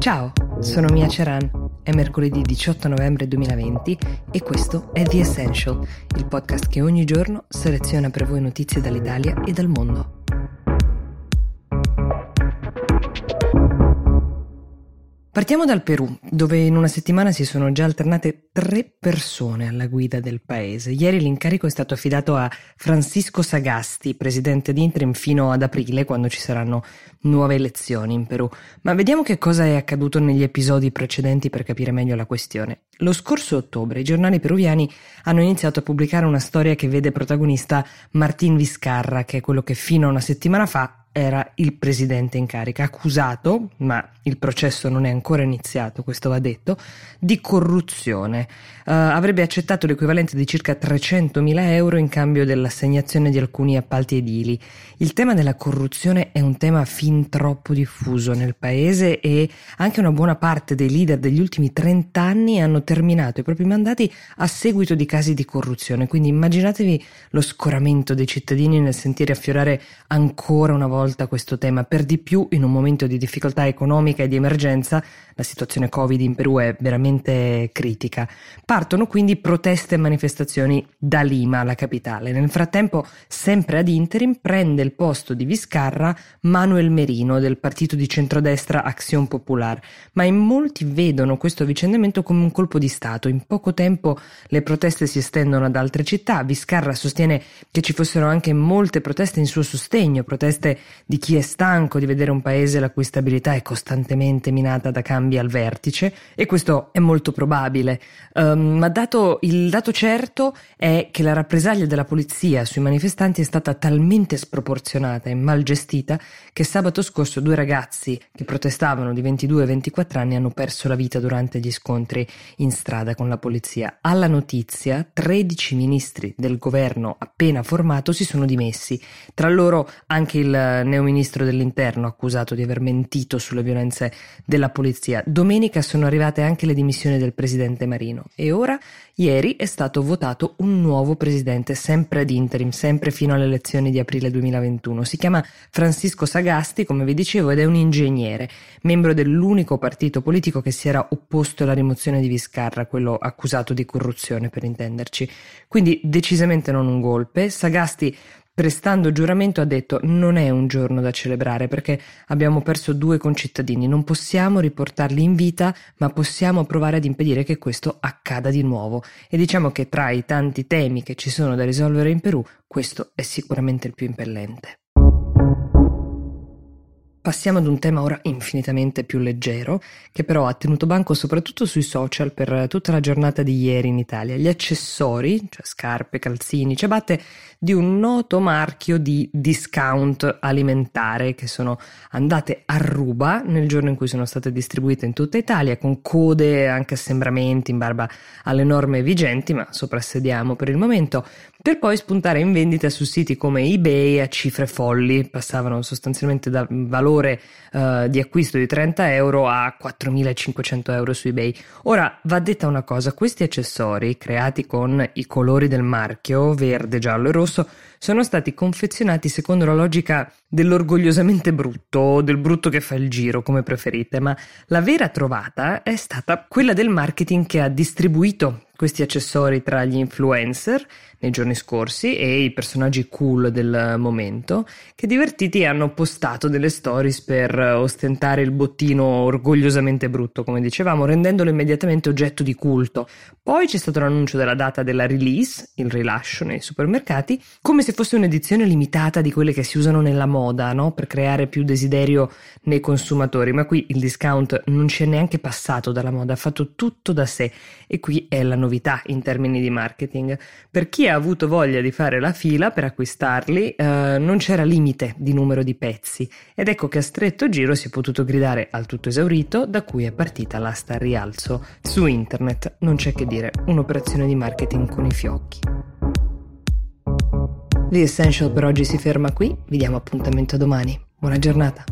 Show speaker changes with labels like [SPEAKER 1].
[SPEAKER 1] Ciao, sono Mia Ceran. È mercoledì 18 novembre 2020 e questo è The Essential, il podcast che ogni giorno seleziona per voi notizie dall'Italia e dal mondo. Partiamo dal Perù, dove in una settimana si sono già alternate tre persone alla guida del paese. Ieri l'incarico è stato affidato a Francisco Sagasti, presidente di interim fino ad aprile, quando ci saranno nuove elezioni in Perù. Ma vediamo che cosa è accaduto negli episodi precedenti per capire meglio la questione. Lo scorso ottobre i giornali peruviani hanno iniziato a pubblicare una storia che vede protagonista Martín Vizcarra, che è quello che fino a una settimana fa era il presidente in carica, accusato, ma il processo non è ancora iniziato, questo va detto, di corruzione. Uh, avrebbe accettato l'equivalente di circa 300.000 euro in cambio dell'assegnazione di alcuni appalti edili. Il tema della corruzione è un tema fin troppo diffuso nel paese e anche una buona parte dei leader degli ultimi 30 anni hanno terminato i propri mandati a seguito di casi di corruzione. Quindi immaginatevi lo scoramento dei cittadini nel sentire affiorare ancora una volta volta questo tema, per di più in un momento di difficoltà economica e di emergenza, la situazione Covid in Perù è veramente critica. Partono quindi proteste e manifestazioni da Lima, la capitale. Nel frattempo, sempre ad interim, prende il posto di Viscarra Manuel Merino del partito di centrodestra Action Popular, ma in molti vedono questo avvicendamento come un colpo di Stato. In poco tempo le proteste si estendono ad altre città. Viscarra sostiene che ci fossero anche molte proteste in suo sostegno, proteste di chi è stanco di vedere un paese la cui stabilità è costantemente minata da cambi al vertice e questo è molto probabile, um, ma dato, il dato certo è che la rappresaglia della polizia sui manifestanti è stata talmente sproporzionata e mal gestita che sabato scorso due ragazzi che protestavano di 22 e 24 anni hanno perso la vita durante gli scontri in strada con la polizia. Alla notizia 13 ministri del governo appena formato si sono dimessi, tra loro anche il neoministro dell'interno accusato di aver mentito sulle violenze della polizia. Domenica sono arrivate anche le dimissioni del presidente Marino e ora, ieri, è stato votato un nuovo presidente, sempre ad interim, sempre fino alle elezioni di aprile 2021. Si chiama Francisco Sagasti, come vi dicevo, ed è un ingegnere, membro dell'unico partito politico che si era opposto alla rimozione di Viscarra, quello accusato di corruzione per intenderci. Quindi decisamente non un golpe. Sagasti prestando giuramento ha detto non è un giorno da celebrare perché abbiamo perso due concittadini, non possiamo riportarli in vita, ma possiamo provare ad impedire che questo accada di nuovo. E diciamo che tra i tanti temi che ci sono da risolvere in Perù, questo è sicuramente il più impellente. Passiamo ad un tema ora infinitamente più leggero, che però ha tenuto banco soprattutto sui social per tutta la giornata di ieri in Italia. Gli accessori, cioè scarpe, calzini, ciabatte, di un noto marchio di discount alimentare che sono andate a ruba nel giorno in cui sono state distribuite in tutta Italia, con code e anche assembramenti in barba alle norme vigenti, ma soprassediamo per il momento, per poi spuntare in vendita su siti come eBay a cifre folli, passavano sostanzialmente da valore uh, di acquisto di 30 euro a 4.500 euro su eBay. Ora va detta una cosa, questi accessori creati con i colori del marchio, verde, giallo e rosso, sono stati confezionati secondo la logica dell'orgogliosamente brutto o del brutto che fa il giro, come preferite, ma la vera trovata è stata quella del marketing che ha distribuito questi accessori tra gli influencer nei giorni scorsi e i personaggi cool del momento che divertiti hanno postato delle stories per ostentare il bottino orgogliosamente brutto, come dicevamo, rendendolo immediatamente oggetto di culto. Poi c'è stato l'annuncio della data della release, il rilascio nei supermercati, come se fosse un'edizione limitata di quelle che si usano nella moda, no? per creare più desiderio nei consumatori, ma qui il discount non ci è neanche passato dalla moda, ha fatto tutto da sé e qui è la novità in termini di marketing. Per chi ha avuto voglia di fare la fila per acquistarli, eh, non c'era limite di numero di pezzi ed ecco che a stretto giro si è potuto gridare al tutto esaurito, da cui è partita l'asta al rialzo. Su internet non c'è che dire, un'operazione di marketing con i fiocchi. The Essential per oggi si ferma qui, vi diamo appuntamento domani. Buona giornata.